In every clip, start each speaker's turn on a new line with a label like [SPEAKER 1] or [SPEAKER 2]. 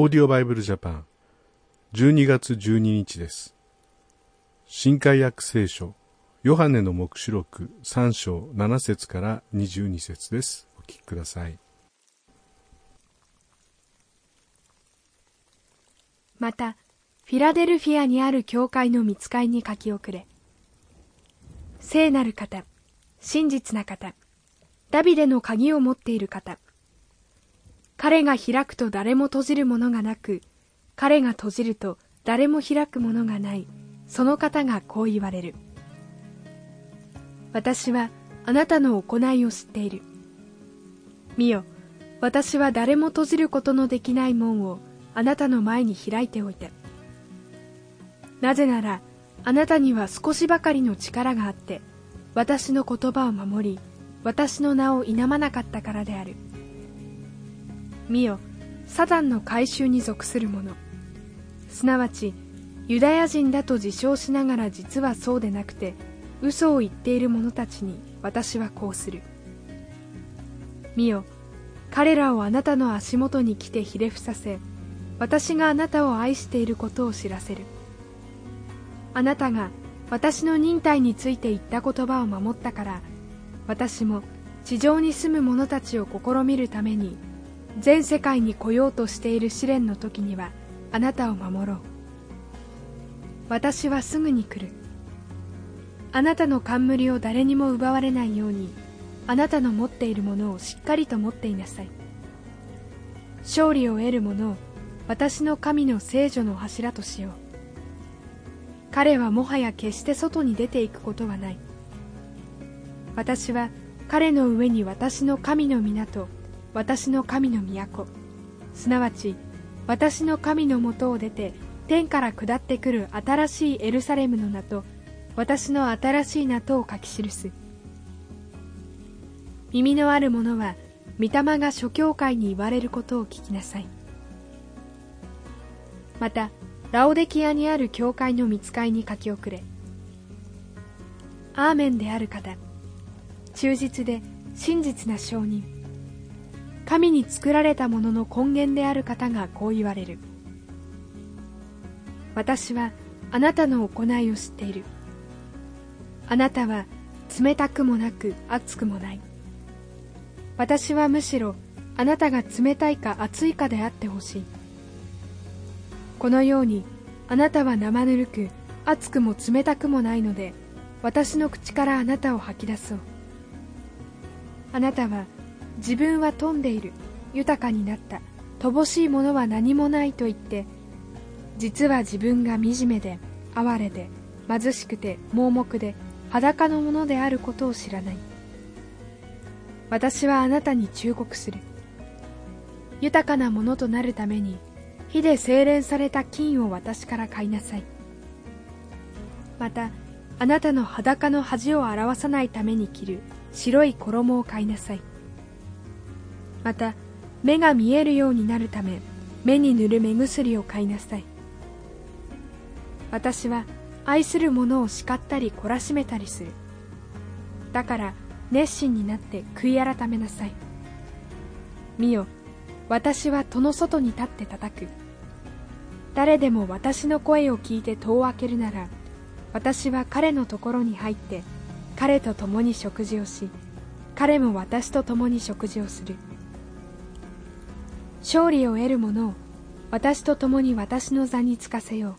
[SPEAKER 1] オーディオバイブルジャパン12月12日です。新海約聖書ヨハネの目視録3章7節から22節です。お聞きください。
[SPEAKER 2] また、フィラデルフィアにある教会の見つかいに書き遅れ。聖なる方、真実な方、ダビデの鍵を持っている方。彼が開くと誰も閉じるものがなく、彼が閉じると誰も開くものがない、その方がこう言われる。私はあなたの行いを知っている。見よ、私は誰も閉じることのできない門をあなたの前に開いておいて。なぜなら、あなたには少しばかりの力があって、私の言葉を守り、私の名を否まなかったからである。見よ、サタンの改宗に属する者、すなわち、ユダヤ人だと自称しながら実はそうでなくて、嘘を言っている者たちに私はこうする。見よ、彼らをあなたの足元に来てひれ伏させ、私があなたを愛していることを知らせる。あなたが私の忍耐について言った言葉を守ったから、私も地上に住む者たちを試みるために全世界に来ようとしている試練の時にはあなたを守ろう。私はすぐに来る。あなたの冠を誰にも奪われないようにあなたの持っているものをしっかりと持っていなさい。勝利を得る者を私の神の聖女の柱としよう。彼はもはや決して外に出ていくことはない。私は彼の上に私の神の港私の神の都。すなわち私の神のもとを出て天から下ってくる新しいエルサレムの名と私の新しい名とを書き記す。耳のある者は御霊が諸教会に言われることを聞きなさい。またラオデキアにある教会の見つかいに書き遅れ。アーメンである方忠実で真実な証人。神に作られたものの根源である方がこう言われる。私はあなたの行いを知っている。あなたは冷たくもなく熱くもない。私はむしろあなたが冷たいか熱いかであってほしい。このようにあなたは生ぬるく熱くも冷たくもないので私の口からあなたを吐き出そう。あなたは自分は富んでいる。豊かになった。乏しいものは何もないと言って実は自分が惨めで哀れで貧しくて盲目で裸のものであることを知らない。私はあなたに忠告する。豊かなものとなるために火で精錬された金を私から買いなさい。またあなたの裸の恥を表さないために着る白い衣を買いなさい。また目が見えるようになるため目に塗る目薬を買いなさい。私は愛する者を叱ったり懲らしめたりする。だから熱心になって悔い改めなさい。見よ私は戸の外に立って叩く。誰でも私の声を聞いて戸を開けるなら私は彼のところに入って彼と共に食事をし彼も私と共に食事をする。勝利を得る者を私と共に私の座につかせよう。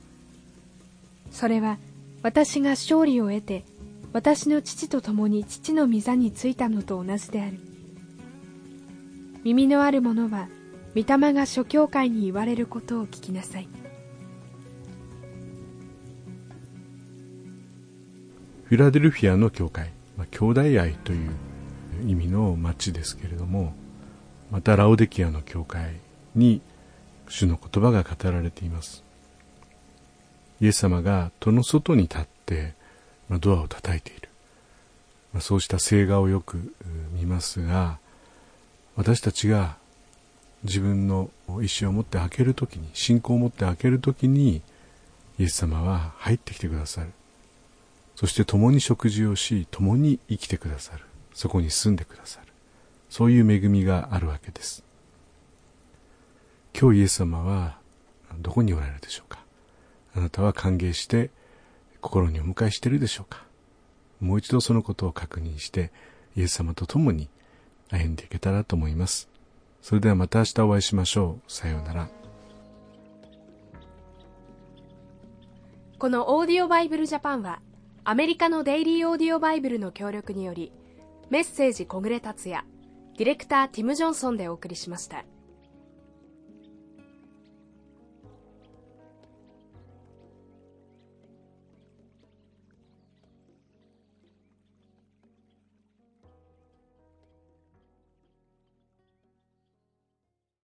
[SPEAKER 2] それは私が勝利を得て私の父と共に父の御座についたのと同じである。耳のある者は御霊が諸教会に言われることを聞きなさい。
[SPEAKER 1] フィラデルフィアの教会、まあ、兄弟愛という意味の町ですけれどもまたラオデキアの教会に主の言葉が語られていますイエス様が戸の外に立って、ま、ドアを叩いている、ま、そうした聖画をよく見ますが私たちが自分の意志を持って開けるときに信仰を持って開けるときにイエス様は入ってきてくださるそして共に食事をし、共に生きてくださる。そこに住んでくださる。そういう恵みがあるわけです。今日イエス様はどこにおられるでしょうか？あなたは歓迎して心にお迎えしているでしょうか？もう一度そのことを確認してイエス様と共に歩んでいけたらと思います。それではまた明日お会いしましょう。さようなら。
[SPEAKER 2] このオーディオバイブルジャパンはアメリカのデイリーオーディオバイブルの協力によりメッセージ小暮達也ディレクターティム・ジョンソンでお送りしました。